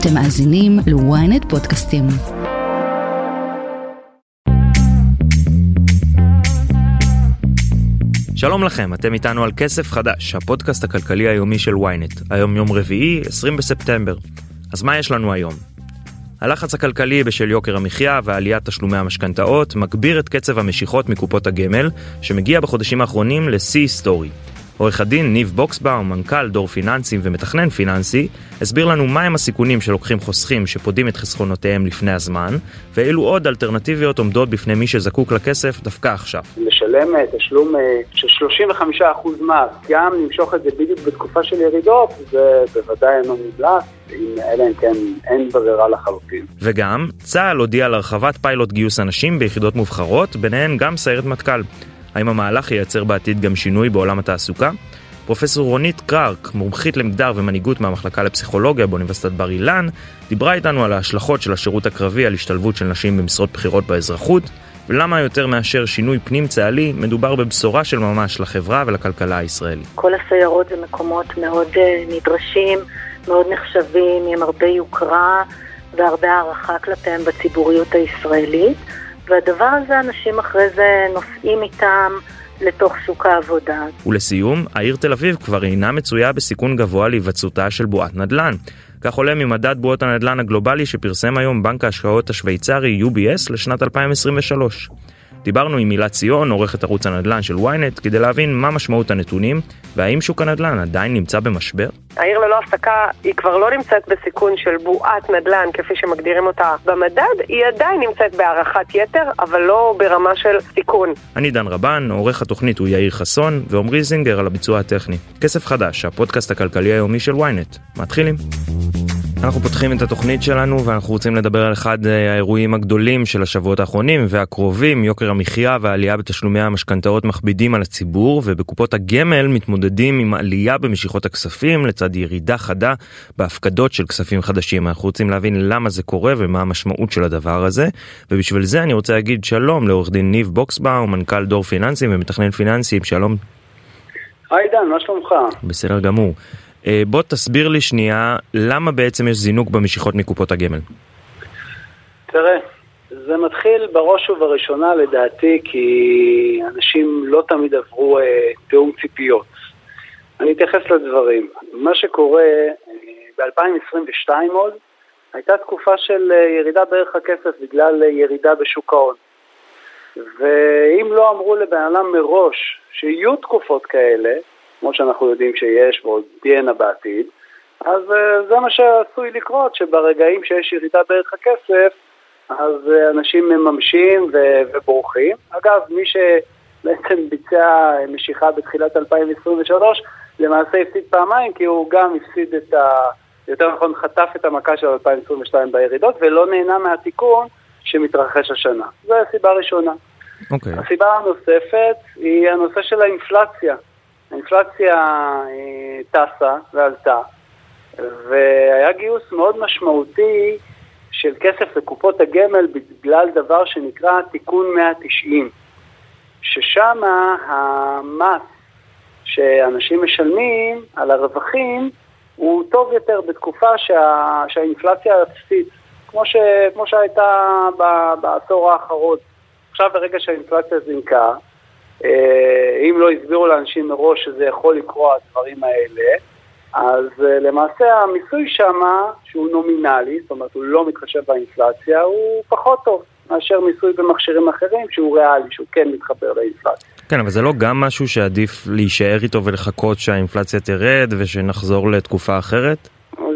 אתם מאזינים ל-ynet פודקאסטים. שלום לכם, אתם איתנו על כסף חדש, הפודקאסט הכלכלי היומי של ynet. היום יום רביעי, 20 בספטמבר. אז מה יש לנו היום? הלחץ הכלכלי בשל יוקר המחיה ועליית תשלומי המשכנתאות מגביר את קצב המשיכות מקופות הגמל, שמגיע בחודשים האחרונים לשיא היסטורי. עורך הדין ניב בוקסבאום, מנכ"ל דור פיננסים ומתכנן פיננסי, הסביר לנו מהם הסיכונים שלוקחים חוסכים שפודים את חסכונותיהם לפני הזמן, ואילו עוד אלטרנטיביות עומדות בפני מי שזקוק לכסף דווקא עכשיו. לשלם אה, תשלום אה, של 35% מס, גם למשוך את זה בדיוק בתקופה של ירידות, זה בוודאי אינו נדלק. אלא אם כן אין ברירה לחלוטין. וגם, צה"ל הודיע על הרחבת פיילוט גיוס אנשים ביחידות מובחרות, ביניהן גם סיירת מטכ"ל. האם המהלך ייצר בעתיד גם שינוי בעולם התעסוקה? פרופסור רונית קרק, מומחית למגדר ומנהיגות מהמחלקה לפסיכולוגיה באוניברסיטת בר אילן, דיברה איתנו על ההשלכות של השירות הקרבי על השתלבות של נשים במשרות בכירות באזרחות, ולמה יותר מאשר שינוי פנים צה"לי, מדובר בבשורה של ממש לחברה ולכלכלה הישראלית. כל הסיירות זה מקומות מאוד אה, נדרשים, מאוד נחשבים, עם הרבה יוקרה והרבה הערכה כלפיהם בציבוריות הישראלית. והדבר הזה אנשים אחרי זה נוסעים איתם לתוך שוק העבודה. ולסיום, העיר תל אביב כבר אינה מצויה בסיכון גבוה להיווצרותה של בועת נדל"ן. כך עולה ממדד בועות הנדל"ן הגלובלי שפרסם היום בנק ההשקעות השוויצרי UBS לשנת 2023. דיברנו עם הילה ציון, עורכת ערוץ הנדל"ן של ynet, כדי להבין מה משמעות הנתונים, והאם שוק הנדל"ן עדיין נמצא במשבר? העיר ללא הפסקה היא כבר לא נמצאת בסיכון של בועת נדל"ן, כפי שמגדירים אותה במדד, היא עדיין נמצאת בהערכת יתר, אבל לא ברמה של סיכון. אני דן רבן, עורך התוכנית הוא יאיר חסון, ועמרי זינגר על הביצוע הטכני. כסף חדש, הפודקאסט הכלכלי היומי של ynet. מתחילים. אנחנו פותחים את התוכנית שלנו ואנחנו רוצים לדבר על אחד אה, האירועים הגדולים של השבועות האחרונים והקרובים, יוקר המחיה והעלייה בתשלומי המשכנתאות מכבידים על הציבור ובקופות הגמל מתמודדים עם עלייה במשיכות הכספים לצד ירידה חדה בהפקדות של כספים חדשים. אנחנו רוצים להבין למה זה קורה ומה המשמעות של הדבר הזה ובשביל זה אני רוצה להגיד שלום לעורך דין ניב בוקסבאום, מנכ"ל דור פיננסים ומתכנן פיננסים, שלום. היי דן, מה שלומך? בסדר גמור. אה, בוא תסביר לי שנייה למה בעצם יש זינוק במשיכות מקופות הגמל. תראה, זה מתחיל בראש ובראשונה לדעתי כי אנשים לא תמיד עברו אה, תיאום ציפיות. אני אתייחס לדברים. מה שקורה אה, ב-2022 עוד, הייתה תקופה של אה, ירידה בערך הכסף בגלל אה, ירידה בשוק ההון. ואם לא אמרו לבן אדם מראש שיהיו תקופות כאלה, כמו שאנחנו יודעים שיש ועוד תהיינה בעתיד, אז uh, זה מה שעשוי לקרות, שברגעים שיש ירידה בערך הכסף, אז uh, אנשים מממשים ובורחים. אגב, מי שבעצם ביצע משיכה בתחילת 2023, למעשה הפסיד פעמיים, כי הוא גם הפסיד את ה... יותר נכון, חטף את המכה של 2022 בירידות, ולא נהנה מהתיקון שמתרחש השנה. זו הסיבה הראשונה. Okay. אוקיי. הסיבה הנוספת היא הנושא של האינפלציה. האינפלציה אה, טסה ועלתה, והיה גיוס מאוד משמעותי של כסף לקופות הגמל בגלל דבר שנקרא תיקון 190, ששם המס שאנשים משלמים על הרווחים הוא טוב יותר בתקופה שה, שהאינפלציה אפסית, כמו, ש, כמו שהייתה בעשור האחרון. עכשיו ברגע שהאינפלציה זינקה, אם לא הסבירו לאנשים מראש שזה יכול לקרוא הדברים האלה, אז אה, למעשה המיסוי שמה, שהוא נומינלי, זאת אומרת הוא לא מתחשב באינפלציה, הוא פחות טוב מאשר מיסוי במכשירים אחרים שהוא ריאלי, שהוא כן מתחבר לאינפלציה. כן, אבל זה לא גם משהו שעדיף להישאר איתו ולחכות שהאינפלציה תרד ושנחזור לתקופה אחרת?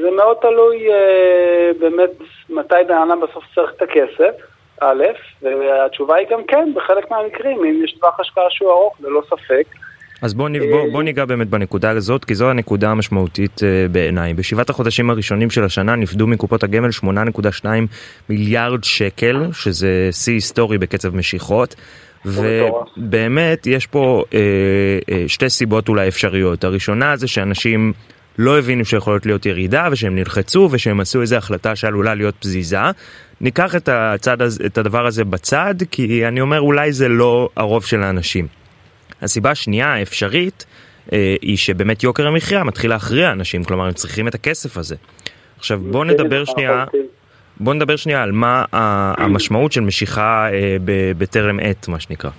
זה מאוד תלוי אה, באמת מתי בן אדם בסוף צריך את הכסף. א', והתשובה היא גם כן, בחלק מהמקרים, אם יש טווח השקעה שהוא ארוך, ללא ספק. אז בוא, בוא, בוא ניגע באמת בנקודה הזאת, כי זו הנקודה המשמעותית uh, בעיניי. בשבעת החודשים הראשונים של השנה נפדו מקופות הגמל 8.2 מיליארד שקל, שזה שיא היסטורי בקצב משיכות. ובאמת יש פה אה, אה, שתי סיבות אולי אפשריות. הראשונה זה שאנשים לא הבינו שיכולות להיות ירידה ושהם נלחצו ושהם עשו איזו החלטה שעלולה להיות פזיזה. ניקח את, הצד, את הדבר הזה בצד, כי אני אומר אולי זה לא הרוב של האנשים. הסיבה השנייה האפשרית אה, היא שבאמת יוקר המחיה מתחיל להכריע אנשים, כלומר הם צריכים את הכסף הזה. עכשיו בוא נדבר שנייה, בוא נדבר שנייה על מה המשמעות של משיכה אה, בטרם עת, מה שנקרא.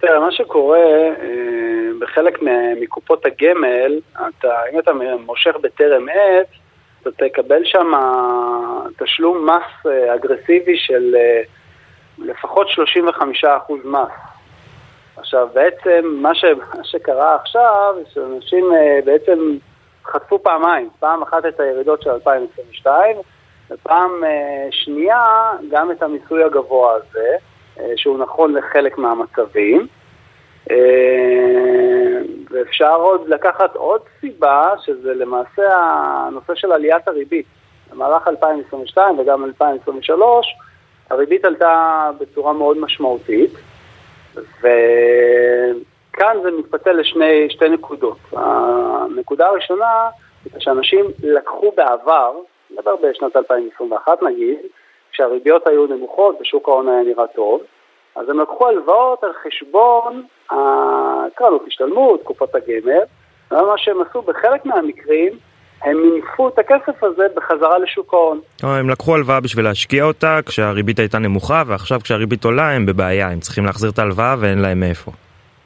תראה, מה שקורה אה, בחלק מקופות הגמל, אתה, אם אתה מושך בטרם עת, אתה תקבל שם תשלום מס אה, אגרסיבי של לפחות 35% מס. עכשיו, בעצם מה, ש, מה שקרה עכשיו, שאנשים בעצם חטפו פעמיים, פעם אחת את הירידות של 2022, ופעם שנייה גם את המיסוי הגבוה הזה. אה, שהוא נכון לחלק מהמצבים. אה, ואפשר עוד לקחת עוד סיבה, שזה למעשה הנושא של עליית הריבית. במהלך 2022 וגם 2023, הריבית עלתה בצורה מאוד משמעותית, וכאן זה מתפצל לשני שתי נקודות. הנקודה הראשונה, זה שאנשים לקחו בעבר, נדבר בשנת 2021 נגיד, כשהריביות היו נמוכות ושוק ההון היה נראה טוב, אז הם לקחו הלוואות על חשבון הקרנות השתלמות, קופות הגמל, ומה שהם עשו בחלק מהמקרים, הם מינפו את הכסף הזה בחזרה לשוק ההון. הם לקחו הלוואה בשביל להשקיע אותה כשהריבית הייתה נמוכה, ועכשיו כשהריבית עולה הם בבעיה, הם צריכים להחזיר את ההלוואה ואין להם מאיפה.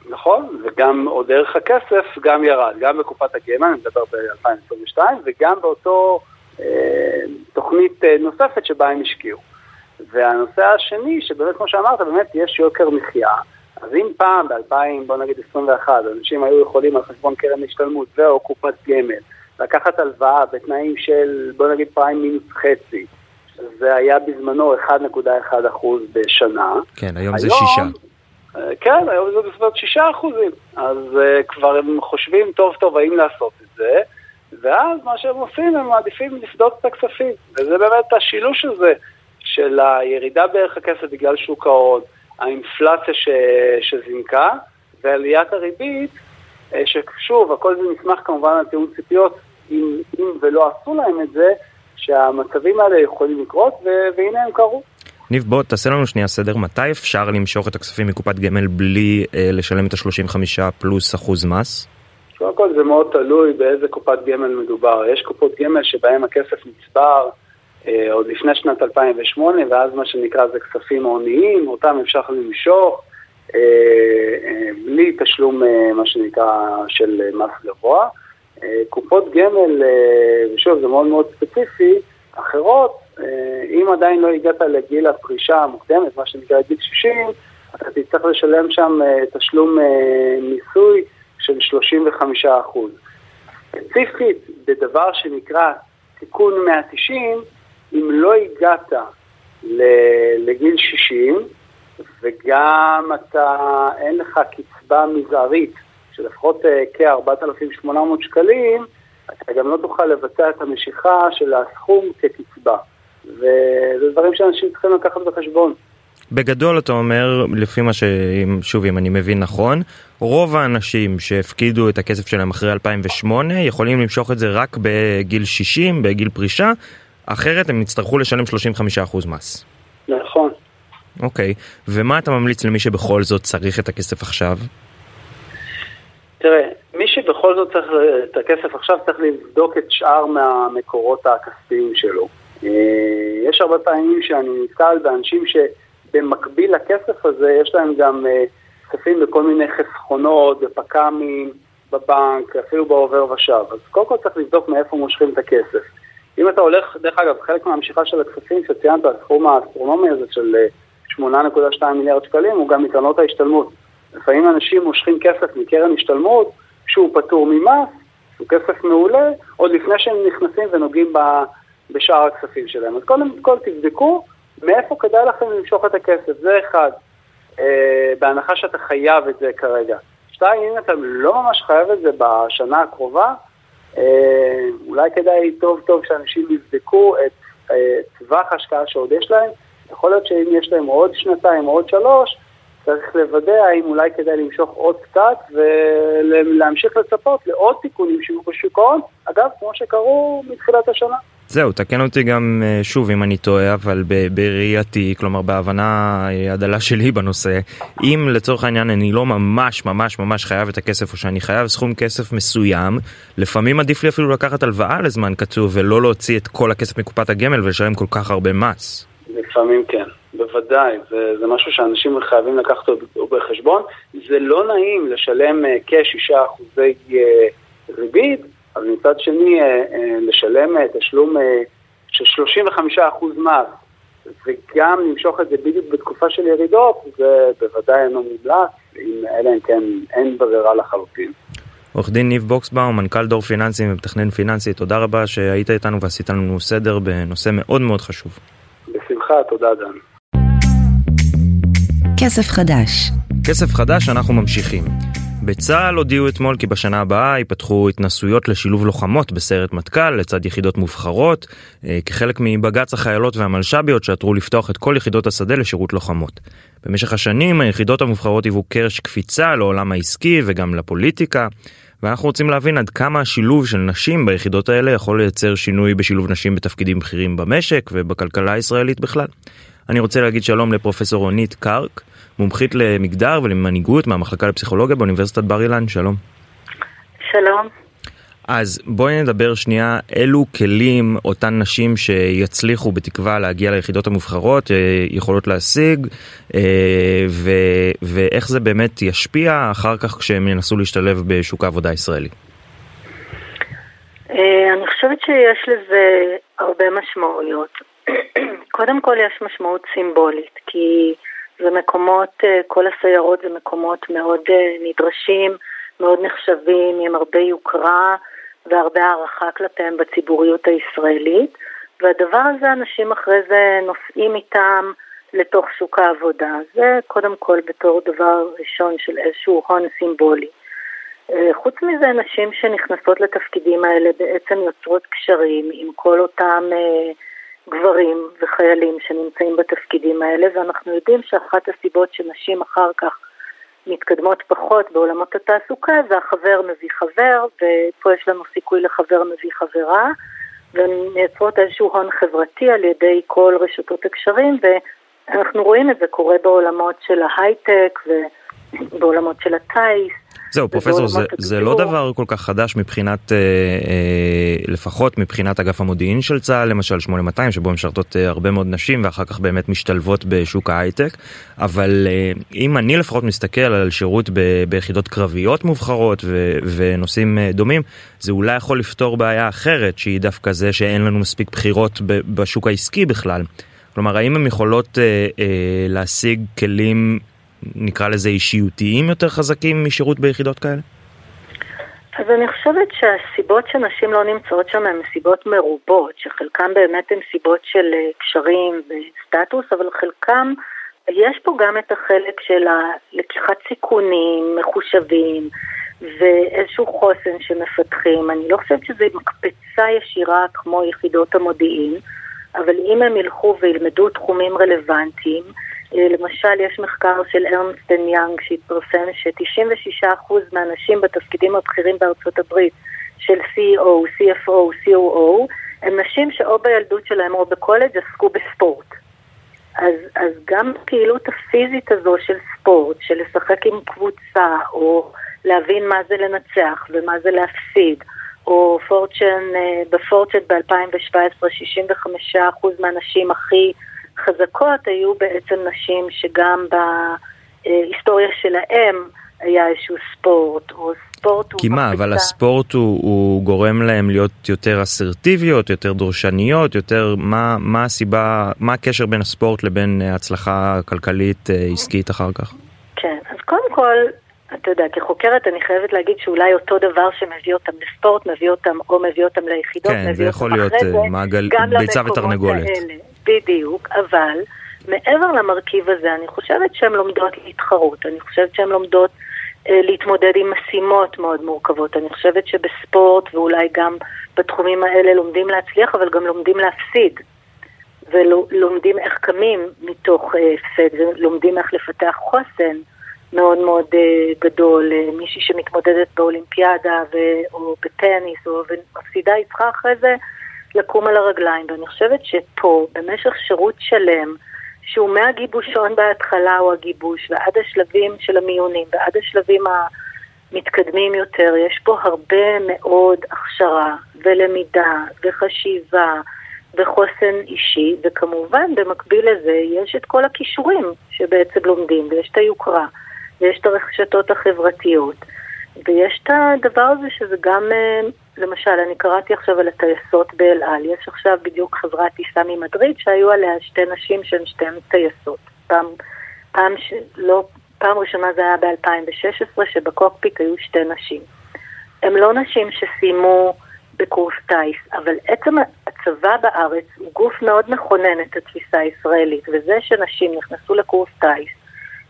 נכון, וגם עוד ערך הכסף גם ירד, גם בקופת הגמל, אני מדבר ב-2022, וגם באותו אה, תוכנית אה, נוספת שבה הם השקיעו. והנושא השני, שבאמת, כמו שאמרת, באמת יש יוקר מחיה. אז אם פעם, ב-2000, בוא נגיד 21, אנשים היו יכולים על חשבון קרן השתלמות ו/או קופת גמל, לקחת הלוואה בתנאים של, בוא נגיד פריים מינוס חצי, זה היה בזמנו 1.1% בשנה. כן, היום זה שישה. אה, כן, היום זה בסביבות שישה אחוזים. אז uh, כבר הם חושבים טוב טוב האם לעשות את זה, ואז מה שהם עושים, הם מעדיפים לפדות את הכספים. וזה באמת השילוש הזה של הירידה בערך הכסף בגלל שוק ההון, האינפלציה ש... שזינקה, ועליית הריבית, אה, ששוב, הכל זה נסמך כמובן על תיאום ציפיות, אם, אם ולא עשו להם את זה, שהמצבים האלה יכולים לקרות, ו... והנה הם קרו. ניב, בוא תעשה לנו שנייה סדר, מתי אפשר למשוך את הכספים מקופת גמל בלי אה, לשלם את ה-35 פלוס אחוז מס? קודם כל זה מאוד תלוי באיזה קופת גמל מדובר. יש קופות גמל שבהן הכסף נצבר עוד לפני שנת 2008, ואז מה שנקרא זה כספים הוניים, אותם אפשר למשוך אה, אה, בלי תשלום, מה שנקרא, של מס גבוה. קופות גמל, ושוב, זה מאוד מאוד ספציפי, אחרות, אם עדיין לא הגעת לגיל הפרישה המוקדמת, מה שנקרא גיל 60, אתה תצטרך לשלם שם תשלום מיסוי של 35%. ספציפית, בדבר שנקרא תיקון 190, אם לא הגעת לגיל 60 וגם אתה, אין לך קצבה מזערית של לפחות אה, כ-4,800 שקלים, אתה גם לא תוכל לבצע את המשיכה של הסכום כקצבה. וזה דברים שאנשים צריכים לקחת בחשבון. בגדול אתה אומר, לפי מה ש... שוב, אם אני מבין נכון, רוב האנשים שהפקידו את הכסף שלהם אחרי 2008 יכולים למשוך את זה רק בגיל 60, בגיל פרישה, אחרת הם יצטרכו לשלם 35% מס. נכון. אוקיי, ומה אתה ממליץ למי שבכל זאת צריך את הכסף עכשיו? תראה, מי שבכל זאת צריך את הכסף עכשיו צריך לבדוק את שאר מהמקורות הכספיים שלו. אה, יש הרבה פעמים שאני נתקל באנשים שבמקביל לכסף הזה יש להם גם אה, כספים בכל מיני חסכונות, בפק"מים, בבנק, אפילו בעובר ושב. אז קודם כל צריך לבדוק מאיפה מושכים את הכסף. אם אתה הולך, דרך אגב, חלק מהמשיכה של הכספים שציינת, הסכום האסטרונומי הזה של 8.2 אה, מיליארד שקלים, הוא גם מקרנות ההשתלמות. לפעמים אנשים מושכים כסף מקרן השתלמות, שהוא פטור ממס, הוא כסף מעולה, עוד לפני שהם נכנסים ונוגעים בשאר הכספים שלהם. אז קודם כל תבדקו מאיפה כדאי לכם למשוך את הכסף, זה אחד, אה, בהנחה שאתה חייב את זה כרגע. שתיים, אם אתה לא ממש חייב את זה בשנה הקרובה, אה, אולי כדאי טוב טוב שאנשים יבדקו את אה, טווח ההשקעה שעוד יש להם. יכול להיות שאם יש להם עוד שנתיים או עוד שלוש, צריך לוודא האם אולי כדאי למשוך עוד קצת ולהמשיך לצפות לעוד תיקונים שיהיו בשוק ההון, אגב, כמו שקרו מתחילת השנה. זהו, תקן אותי גם אה, שוב אם אני טועה, אבל בראייתי, כלומר בהבנה אה, הדלה שלי בנושא, אם לצורך העניין אני לא ממש ממש ממש חייב את הכסף או שאני חייב סכום כסף מסוים, לפעמים עדיף לי אפילו לקחת הלוואה לזמן קצוב ולא להוציא את כל הכסף מקופת הגמל ולשלם כל כך הרבה מס. לפעמים כן, בוודאי, זה, זה משהו שאנשים חייבים לקחת אותו בחשבון. זה לא נעים לשלם אה, כ-6% ריבית. אבל מצד שני, אה, אה, לשלם אה, תשלום של 35% מס וגם למשוך את זה בדיוק בתקופה של ירידות, זה בוודאי אינו מומלץ, אלא אם כן אין ברירה לחלוטין. עורך דין ניב בוקסבאום, מנכ"ל דור פיננסי ומתכנן פיננסי, תודה רבה שהיית איתנו ועשית לנו סדר בנושא מאוד מאוד חשוב. בשמחה, תודה דן. כסף חדש. כסף חדש, אנחנו ממשיכים. בצה"ל הודיעו אתמול כי בשנה הבאה ייפתחו התנסויות לשילוב לוחמות בסיירת מטכ"ל לצד יחידות מובחרות, אה, כחלק מבג"ץ החיילות והמלש"ביות שעתרו לפתוח את כל יחידות השדה לשירות לוחמות. במשך השנים היחידות המובחרות היוו קרש קפיצה לעולם העסקי וגם לפוליטיקה, ואנחנו רוצים להבין עד כמה השילוב של נשים ביחידות האלה יכול לייצר שינוי בשילוב נשים בתפקידים בכירים במשק ובכלכלה הישראלית בכלל. אני רוצה להגיד שלום לפרופסור רונית קרק, מומחית למגדר ולמנהיגות מהמחלקה לפסיכולוגיה באוניברסיטת בר אילן, שלום. שלום. אז בואי נדבר שנייה אילו כלים אותן נשים שיצליחו בתקווה להגיע ליחידות המובחרות אה, יכולות להשיג אה, ו- ואיך זה באמת ישפיע אחר כך כשהם ינסו להשתלב בשוק העבודה הישראלי. אה, אני חושבת שיש לזה הרבה משמעויות. קודם כל יש משמעות סימבולית, כי זה מקומות, אה, כל הסיירות זה מקומות מאוד אה, נדרשים, מאוד נחשבים, עם הרבה יוקרה והרבה הערכה כלפיהם בציבוריות הישראלית, והדבר הזה אנשים אחרי זה נוסעים איתם לתוך שוק העבודה. זה קודם כל בתור דבר ראשון של איזשהו הון סימבולי. אה, חוץ מזה, נשים שנכנסות לתפקידים האלה בעצם יוצרות קשרים עם כל אותם אה, גברים וחיילים שנמצאים בתפקידים האלה, ואנחנו יודעים שאחת הסיבות שנשים אחר כך מתקדמות פחות בעולמות התעסוקה זה החבר מביא חבר, ופה יש לנו סיכוי לחבר מביא חברה, והן מייצרות איזשהו הון חברתי על ידי כל רשתות הקשרים, ואנחנו רואים את זה קורה בעולמות של ההייטק ובעולמות של הטיס. זהו פרופסור זה, זה לא דבר כל כך חדש מבחינת אה, אה, לפחות מבחינת אגף המודיעין של צה"ל למשל 8200 שבו משרתות אה, הרבה מאוד נשים ואחר כך באמת משתלבות בשוק ההייטק אבל אה, אם אני לפחות מסתכל על שירות ב, ביחידות קרביות מובחרות ו, ונושאים אה, דומים זה אולי יכול לפתור בעיה אחרת שהיא דווקא זה שאין לנו מספיק בחירות ב, בשוק העסקי בכלל. כלומר האם הן יכולות אה, אה, להשיג כלים נקרא לזה אישיותיים יותר חזקים משירות ביחידות כאלה? אז אני חושבת שהסיבות שנשים לא נמצאות שם הן סיבות מרובות, שחלקן באמת הן סיבות של אה, קשרים וסטטוס, אבל חלקם, יש פה גם את החלק של לקיחת סיכונים מחושבים ואיזשהו חוסן שמפתחים. אני לא חושבת שזה מקפצה ישירה כמו יחידות המודיעין, אבל אם הם ילכו וילמדו תחומים רלוונטיים, למשל, יש מחקר של ארנסטן יאנג שהתפרסם ש-96% מהאנשים בתפקידים הבכירים בארצות הברית של CEO, CFO, COO, הם נשים שאו בילדות שלהם או בקולג' עסקו בספורט. אז, אז גם הפעילות הפיזית הזו של ספורט, של לשחק עם קבוצה, או להבין מה זה לנצח ומה זה להפסיד, או פורצ'ן, אה, בפורצ'ן ב-2017 65% מהנשים הכי חזקות היו בעצם נשים שגם בהיסטוריה שלהם היה איזשהו ספורט, או ספורט הוא... כי מה, אבל הספורט הוא, הוא גורם להם להיות יותר אסרטיביות, יותר דורשניות, יותר... מה, מה הסיבה, מה הקשר בין הספורט לבין הצלחה כלכלית אה, עסקית אחר כך? כן, אז קודם כל, אתה יודע, כחוקרת אני חייבת להגיד שאולי אותו דבר שמביא אותם לספורט, מביא אותם, או מביא אותם ליחידות, כן, זה יכול להיות אה, מעגל, ביצה ותרנגולת. האלה. בדיוק, אבל מעבר למרכיב הזה, אני חושבת שהן לומדות להתחרות, אני חושבת שהן לומדות אה, להתמודד עם משימות מאוד מורכבות. אני חושבת שבספורט ואולי גם בתחומים האלה לומדים להצליח, אבל גם לומדים להפסיד. ולומדים איך קמים מתוך אה, הפסד, ולומדים איך לפתח חוסן מאוד מאוד אה, גדול. אה, מישהי שמתמודדת באולימפיאדה ו, או בטניס, או מפסידה, היא צריכה אחרי זה לקום על הרגליים. ואני חושבת שפה, במשך שירות שלם, שהוא מהגיבושון בהתחלה הוא הגיבוש, ועד השלבים של המיונים, ועד השלבים המתקדמים יותר, יש פה הרבה מאוד הכשרה ולמידה וחשיבה וחוסן אישי, וכמובן במקביל לזה יש את כל הכישורים שבעצם לומדים, ויש את היוקרה, ויש את הרשתות החברתיות, ויש את הדבר הזה שזה גם, אה, למשל, אני קראתי עכשיו על הטייסות באל על, יש עכשיו בדיוק חברת טיסה ממדריד שהיו עליה שתי נשים שהן שתיהן טייסות. פעם, פעם, ש... לא, פעם ראשונה זה היה ב-2016, שבקוקפיט היו שתי נשים. הן לא נשים שסיימו בקורס טיס, אבל עצם הצבא בארץ הוא גוף מאוד מכונן את התפיסה הישראלית, וזה שנשים נכנסו לקורס טיס,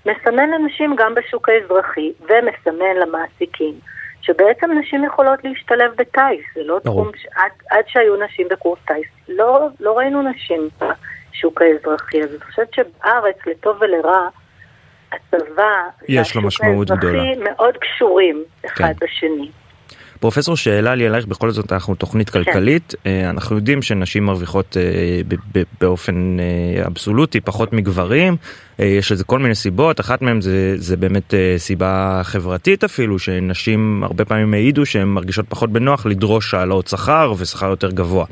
מסמן לנשים גם בשוק האזרחי, ומסמן למעסיקים, שבעצם נשים יכולות להשתלב בטיס, זה לא תחום, שעד, עד שהיו נשים בקורס טיס, לא, לא ראינו נשים בשוק האזרחי, אז אני חושבת שבארץ, לטוב ולרע, הצבא והשוק האזרחי מאוד קשורים אחד כן. בשני. פרופסור שאלה לי אלייך בכל זאת אנחנו תוכנית כן. כלכלית כן. אנחנו יודעים שנשים מרוויחות אה, באופן אה, אבסולוטי פחות מגברים יש לזה כל מיני סיבות אחת מהן זה, זה באמת סיבה חברתית אפילו שנשים הרבה פעמים העידו שהן מרגישות פחות בנוח לדרוש העלאות שכר ושכר יותר גבוה.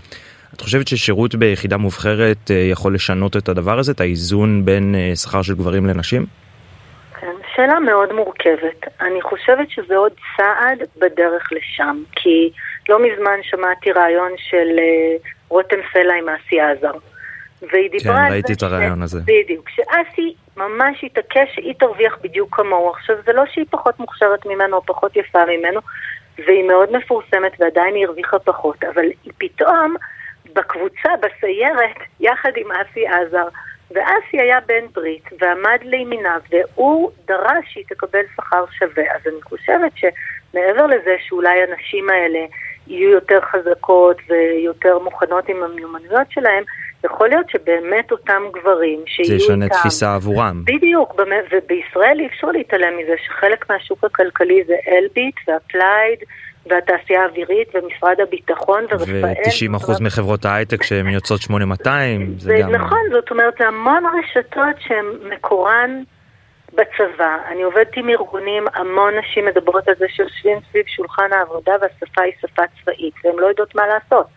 את חושבת ששירות ביחידה מובחרת יכול לשנות את הדבר הזה את האיזון בין שכר של גברים לנשים? שאלה מאוד מורכבת. אני חושבת שזה עוד צעד בדרך לשם, כי לא מזמן שמעתי רעיון של uh, רותם סלע עם אסי עזר. והיא דיברה כן, על ראיתי את הרעיון הזה. בדיוק. שאסי ממש התעקש שהיא תרוויח בדיוק כמוהו. עכשיו, זה לא שהיא פחות מוכשרת ממנו או פחות יפה ממנו, והיא מאוד מפורסמת ועדיין היא הרוויחה פחות, אבל היא פתאום בקבוצה, בסיירת, יחד עם אסי עזר. ואסי היה בן ברית ועמד לימינו, והוא דרש שהיא תקבל שכר שווה. אז אני חושבת שמעבר לזה שאולי הנשים האלה יהיו יותר חזקות ויותר מוכנות עם המיומנויות שלהם, יכול להיות שבאמת אותם גברים שיהיו איתם... זה ישנה תפיסה עבורם. בדיוק, ובישראל אי אפשר להתעלם מזה שחלק מהשוק הכלכלי זה אלביט ו Applied. והתעשייה האווירית ומשרד הביטחון ורפאל. ו-90% מחברות ההייטק שהן יוצאות 8200, זה גם... נכון, זאת אומרת, זה המון רשתות שהן מקורן בצבא. אני עובדת עם ארגונים, המון נשים מדברות על זה שיושבים סביב שולחן העבודה והשפה היא שפה צבאית, והן לא יודעות מה לעשות.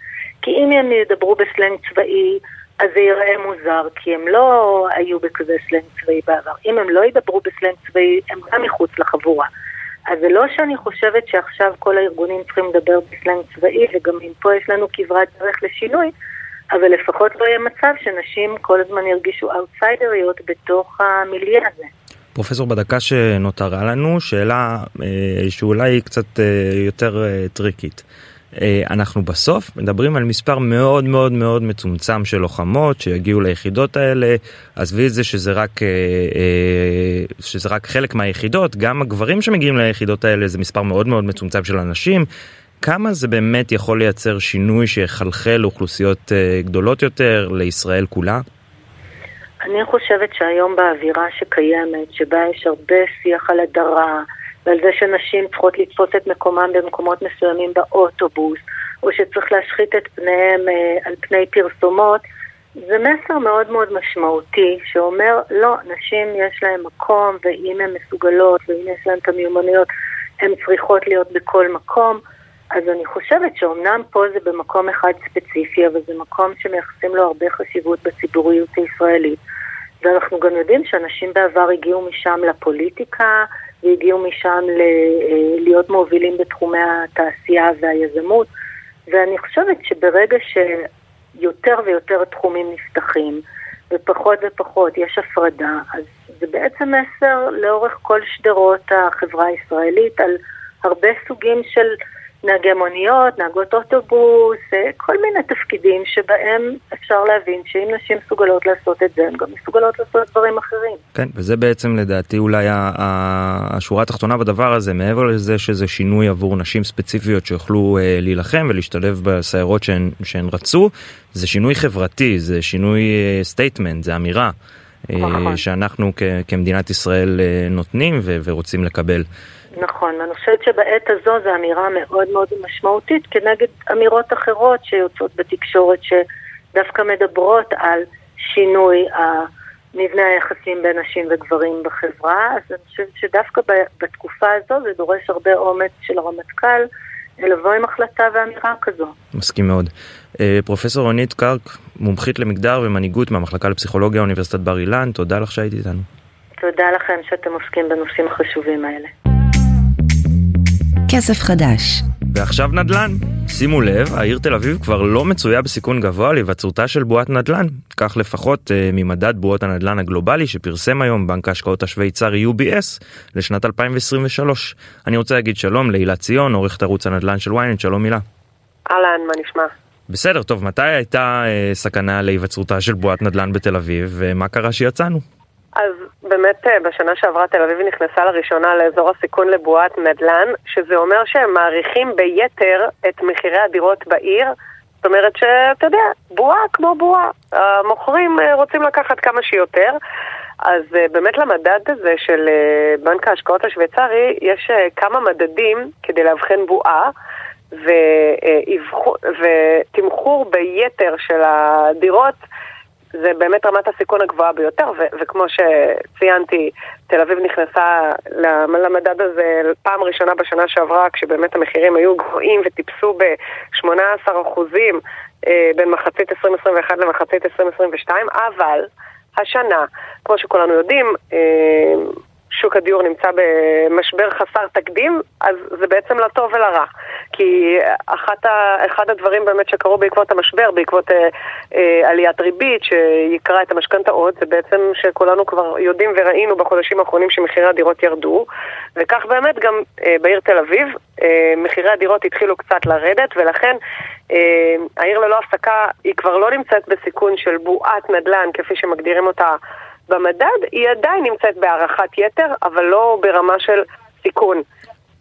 כי אם הם ידברו בסלנג צבאי, אז זה ייראה מוזר, כי הם לא היו בכזה סלנג צבאי בעבר. אם הם לא ידברו בסלנג צבאי, הם גם מחוץ לחבורה. אז זה לא שאני חושבת שעכשיו כל הארגונים צריכים לדבר בסלנג צבאי, וגם אם פה יש לנו כברת דרך לשינוי, אבל לפחות לא יהיה מצב שנשים כל הזמן ירגישו אאוטסיידריות בתוך המיליה הזה. פרופסור, בדקה שנותרה לנו, שאלה אה, שאולי קצת אה, יותר אה, טריקית. אה, אנחנו בסוף מדברים על מספר מאוד מאוד מאוד מצומצם של לוחמות שיגיעו ליחידות האלה עזבי את זה שזה רק אה, אה, שזה רק חלק מהיחידות גם הגברים שמגיעים ליחידות האלה זה מספר מאוד מאוד מצומצם של אנשים כמה זה באמת יכול לייצר שינוי שיחלחל לאוכלוסיות גדולות יותר לישראל כולה? אני חושבת שהיום באווירה שקיימת שבה יש הרבה שיח על הדרה ועל זה שנשים צריכות לתפוס את מקומן במקומות מסוימים באוטובוס, או שצריך להשחית את פניהם אה, על פני פרסומות, זה מסר מאוד מאוד משמעותי שאומר, לא, נשים יש להן מקום, ואם הן מסוגלות, ואם יש להן את המיומנויות, הן צריכות להיות בכל מקום. אז אני חושבת שאומנם פה זה במקום אחד ספציפי, אבל זה מקום שמייחסים לו הרבה חשיבות בציבוריות הישראלית. ואנחנו גם יודעים שאנשים בעבר הגיעו משם לפוליטיקה, והגיעו משם ל, אה, להיות מובילים בתחומי התעשייה והיזמות. ואני חושבת שברגע שיותר ויותר תחומים נפתחים, ופחות ופחות יש הפרדה, אז זה בעצם מסר לאורך כל שדרות החברה הישראלית על הרבה סוגים של נהגי מוניות, נהגות אוטובוס, אה, כל מיני תפקידים שבהם אפשר להבין שאם נשים מסוגלות לעשות את זה, הן גם מסוגלות לעשות דברים אחרים. כן, וזה בעצם לדעתי אולי השורה התחתונה בדבר הזה, מעבר לזה שזה שינוי עבור נשים ספציפיות שיוכלו אה, להילחם ולהשתלב בסיירות שהן, שהן רצו, זה שינוי חברתי, זה שינוי statement, אה, זה אמירה. נכון. שאנחנו כ- כמדינת ישראל נותנים ו- ורוצים לקבל. נכון. אני חושבת שבעת הזו זו אמירה מאוד מאוד משמעותית כנגד אמירות אחרות שיוצאות בתקשורת שדווקא מדברות על שינוי מבנה היחסים בין נשים וגברים בחברה. אז אני חושבת שדווקא בתקופה הזו זה דורש הרבה אומץ של הרמטכ"ל לבוא עם החלטה ואמירה כזו. מסכים מאוד. אה, פרופסור רונית קרק, מומחית למגדר ומנהיגות מהמחלקה לפסיכולוגיה אוניברסיטת בר אילן, תודה לך שהיית איתנו. תודה לכם שאתם עוסקים בנושאים החשובים האלה. כסף חדש. ועכשיו נדל"ן. שימו לב, העיר תל אביב כבר לא מצויה בסיכון גבוה להיווצרותה של בועת נדל"ן. כך לפחות אה, ממדד בועות הנדל"ן הגלובלי שפרסם היום בנק ההשקעות השוויצרי UBS לשנת 2023. אני רוצה להגיד שלום להילה ציון, עורכת ערוץ הנדל"ן של ynet, שלום הילה. אהלן, מה נשמע? בסדר, טוב, מתי הייתה אה, סכנה להיווצרותה של בועת נדל"ן בתל אביב, ומה קרה שיצאנו? אז באמת אה, בשנה שעברה תל אביב נכנסה לראשונה לאזור הסיכון לבועת נדל"ן, שזה אומר שהם מעריכים ביתר את מחירי הדירות בעיר. זאת אומרת שאתה יודע, בועה כמו בועה. המוכרים אה, רוצים לקחת כמה שיותר. אז אה, באמת למדד הזה של בנק ההשקעות השוויצרי יש כמה מדדים כדי לאבחן בועה. ותמחור ביתר של הדירות זה באמת רמת הסיכון הגבוהה ביותר, ו- וכמו שציינתי, תל אביב נכנסה למדד הזה פעם ראשונה בשנה שעברה, כשבאמת המחירים היו גבוהים וטיפסו ב-18% אה, בין מחצית 2021 למחצית 2022, אבל השנה, כמו שכולנו יודעים, אה, שוק הדיור נמצא במשבר חסר תקדים, אז זה בעצם לטוב ולרע. כי אחת ה, אחד הדברים באמת שקרו בעקבות המשבר, בעקבות אה, אה, עליית ריבית שיקרה את המשכנתאות, זה בעצם שכולנו כבר יודעים וראינו בחודשים האחרונים שמחירי הדירות ירדו, וכך באמת גם אה, בעיר תל אביב אה, מחירי הדירות התחילו קצת לרדת, ולכן אה, העיר ללא הפסקה היא כבר לא נמצאת בסיכון של בועת נדל"ן כפי שמגדירים אותה במדד, היא עדיין נמצאת בהערכת יתר, אבל לא ברמה של סיכון.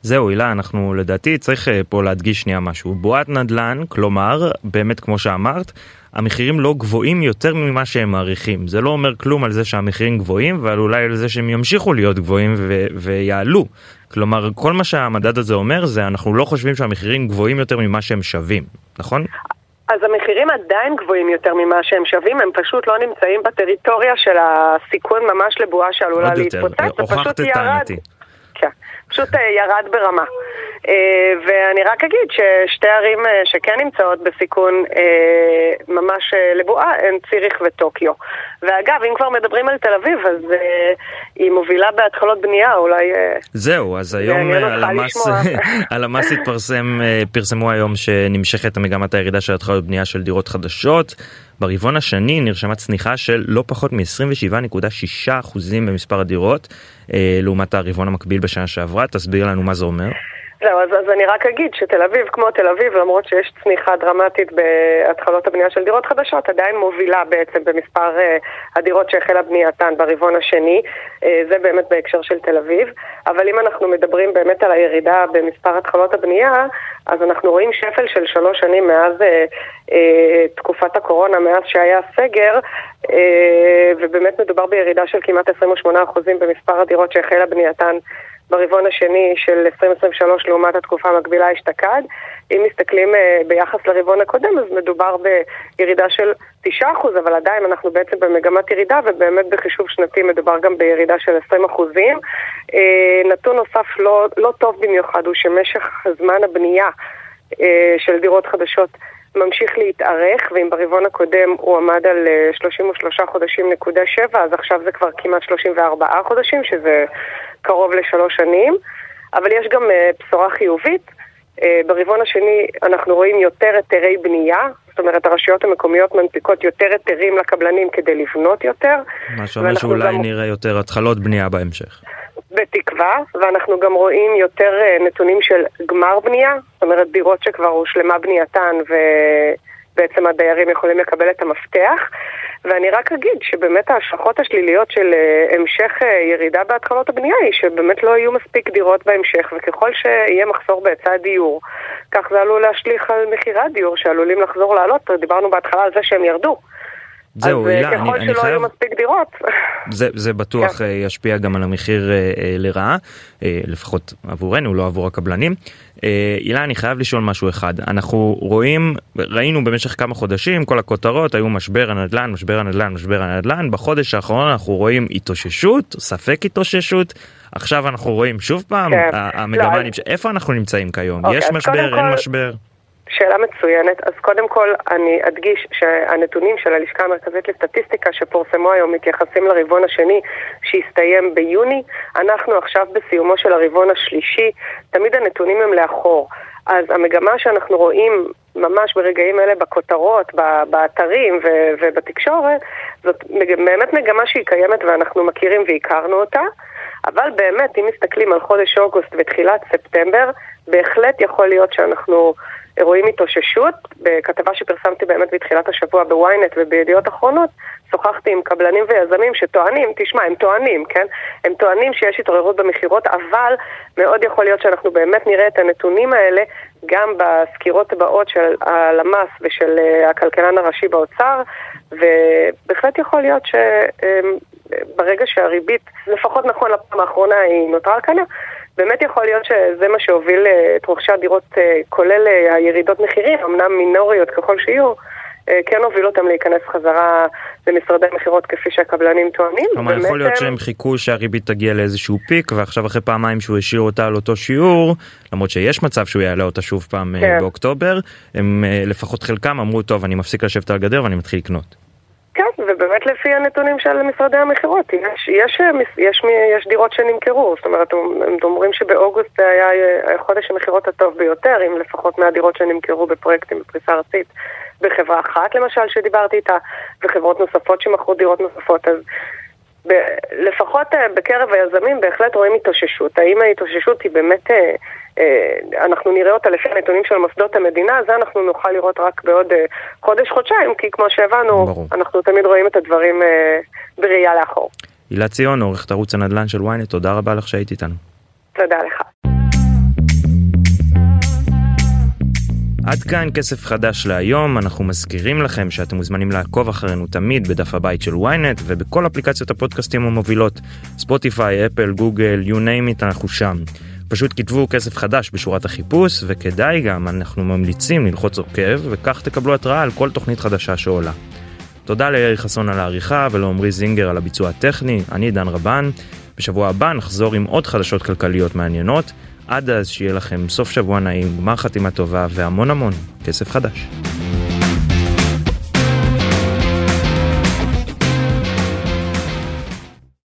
זהו, הילה, אנחנו לדעתי צריך אה, פה להדגיש שנייה משהו. בועת נדל"ן, כלומר, באמת כמו שאמרת, המחירים לא גבוהים יותר ממה שהם מעריכים. זה לא אומר כלום על זה שהמחירים גבוהים, ועל אולי על זה שהם ימשיכו להיות גבוהים ו- ויעלו. כלומר, כל מה שהמדד הזה אומר זה אנחנו לא חושבים שהמחירים גבוהים יותר ממה שהם שווים, נכון? אז המחירים עדיין גבוהים יותר ממה שהם שווים, הם פשוט לא נמצאים בטריטוריה של הסיכון ממש לבועה שעלולה להתפוצץ, זה פשוט ירד. כן, פשוט אה, ירד ברמה. אה, ואני רק אגיד ששתי ערים אה, שכן נמצאות בסיכון ממש לבועה הן ציריך וטוקיו. ואגב, אם כבר מדברים על תל אביב, אז היא מובילה בהתחלות בנייה, אולי... זהו, אז היום הלמ"ס התפרסם, פרסמו היום שנמשכת מגמת הירידה של התחלות בנייה של דירות חדשות. ברבעון השני נרשמה צניחה של לא פחות מ-27.6% במספר הדירות אה, לעומת הרבעון המקביל בשנה שעברה, תסביר לנו מה זה אומר. זהו, אז, אז אני רק אגיד שתל אביב, כמו תל אביב, למרות שיש צניחה דרמטית בהתחלות הבנייה של דירות חדשות, עדיין מובילה בעצם במספר uh, הדירות שהחלה בנייתן ברבעון השני, uh, זה באמת בהקשר של תל אביב, אבל אם אנחנו מדברים באמת על הירידה במספר התחלות הבנייה, אז אנחנו רואים שפל של שלוש שנים מאז uh, uh, תקופת הקורונה, מאז שהיה סגר, ובאמת מדובר בירידה של כמעט 28% במספר הדירות שהחלה בנייתן ברבעון השני של 2023 לעומת התקופה המקבילה אשתקד. אם מסתכלים uh, ביחס לרבעון הקודם, אז מדובר בירידה של 9%, אבל עדיין אנחנו בעצם במגמת ירידה, ובאמת בחישוב שנתי מדובר גם בירידה של 20%. Uh, נתון נוסף לא, לא טוב במיוחד הוא שמשך זמן הבנייה של דירות חדשות ממשיך להתארך, ואם ברבעון הקודם הוא עמד על 33 חודשים נקודה 7, אז עכשיו זה כבר כמעט 34 חודשים, שזה קרוב לשלוש שנים, אבל יש גם uh, בשורה חיובית. Uh, ברבעון השני אנחנו רואים יותר היתרי בנייה, זאת אומרת הרשויות המקומיות מנפיקות יותר היתרים לקבלנים כדי לבנות יותר. מה שאומר שאולי גם... נראה יותר התחלות בנייה בהמשך. בתקווה, ואנחנו גם רואים יותר uh, נתונים של גמר בנייה, זאת אומרת דירות שכבר הושלמה בנייתן ובעצם הדיירים יכולים לקבל את המפתח. ואני רק אגיד שבאמת ההשלכות השליליות של uh, המשך uh, ירידה בהתחלות הבנייה היא שבאמת לא יהיו מספיק דירות בהמשך, וככל שיהיה מחסור בהיצע הדיור, כך זה עלול להשליך על מחירי הדיור שעלולים לחזור לעלות, דיברנו בהתחלה על זה שהם ירדו. זהו, הילה, אני, אני חייב... ככל שלא יהיו מספיק דירות. זה, זה בטוח כן. ישפיע גם על המחיר לרעה, לפחות עבורנו, לא עבור הקבלנים. הילה, אני חייב לשאול משהו אחד. אנחנו רואים, ראינו במשך כמה חודשים, כל הכותרות היו משבר הנדל"ן, משבר הנדל"ן, משבר הנדל"ן. בחודש האחרון אנחנו רואים התאוששות, ספק התאוששות. עכשיו אנחנו רואים שוב פעם, כן. המגמה לא. איפה אנחנו נמצאים כיום? אוקיי, יש משבר, אין כל... משבר? שאלה מצוינת. אז קודם כל אני אדגיש שהנתונים של הלשכה המרכזית לסטטיסטיקה שפורסמו היום מתייחסים לרבעון השני שהסתיים ביוני. אנחנו עכשיו בסיומו של הרבעון השלישי, תמיד הנתונים הם לאחור. אז המגמה שאנחנו רואים ממש ברגעים אלה בכותרות, באתרים ובתקשורת, זאת באמת מגמה שהיא קיימת ואנחנו מכירים והכרנו אותה. אבל באמת, אם מסתכלים על חודש אוגוסט ותחילת ספטמבר, בהחלט יכול להיות שאנחנו רואים התאוששות. בכתבה שפרסמתי באמת בתחילת השבוע בוויינט ובידיעות אחרונות, שוחחתי עם קבלנים ויזמים שטוענים, תשמע, הם טוענים, כן? הם טוענים שיש התעוררות במכירות, אבל מאוד יכול להיות שאנחנו באמת נראה את הנתונים האלה גם בסקירות הבאות של הלמ"ס ושל אה, הכלכלן הראשי באוצר, ובהחלט יכול להיות שברגע שהריבית, לפחות נכון לפעם האחרונה, היא נותרה על כנה, באמת יכול להיות שזה מה שהוביל אה, את רוכשי הדירות, אה, כולל הירידות מחירים, אמנם מינוריות ככל שיהיו, כן הוביל אותם להיכנס חזרה למשרדי מכירות כפי שהקבלנים טוענים. כלומר יכול להיות שהם חיכו שהריבית תגיע לאיזשהו פיק ועכשיו אחרי פעמיים שהוא השאיר אותה על אותו שיעור למרות שיש מצב שהוא יעלה אותה שוב פעם אה, כן. באוקטובר הם אה, לפחות חלקם אמרו טוב אני מפסיק לשבת על הגדר ואני מתחיל לקנות. כן, ובאמת לפי הנתונים של משרדי המכירות, יש, יש, יש, יש דירות שנמכרו, זאת אומרת, הם אומרים שבאוגוסט זה היה חודש המכירות הטוב ביותר, עם לפחות מהדירות שנמכרו בפרויקטים בפריסה ארצית. בחברה אחת למשל שדיברתי איתה, וחברות נוספות שמכרו דירות נוספות, אז ב- לפחות uh, בקרב היזמים בהחלט רואים התאוששות. האם ההתאוששות היא באמת, uh, uh, אנחנו נראה אותה לפי הנתונים של מוסדות המדינה, זה אנחנו נוכל לראות רק בעוד חודש-חודשיים, כי כמו שהבנו, ברור. אנחנו תמיד רואים את הדברים בראייה לאחור. הילה ציון, עורכת ערוץ הנדל"ן של ynet, תודה רבה לך שהיית איתנו. תודה לך. עד כאן כסף חדש להיום, אנחנו מזכירים לכם שאתם מוזמנים לעקוב אחרינו תמיד בדף הבית של ynet ובכל אפליקציות הפודקאסטים המובילות, ספוטיפיי, אפל, גוגל, you name it, אנחנו שם. פשוט כתבו כסף חדש בשורת החיפוש, וכדאי גם, אנחנו ממליצים ללחוץ עוקב, וכך תקבלו התראה על כל תוכנית חדשה שעולה. תודה ליאיר חסון על העריכה ולעמרי זינגר על הביצוע הטכני, אני דן רבן. בשבוע הבא נחזור עם עוד חדשות כלכליות מעניינות. עד אז שיהיה לכם סוף שבוע נעים, גמר חתימה טובה והמון המון כסף חדש.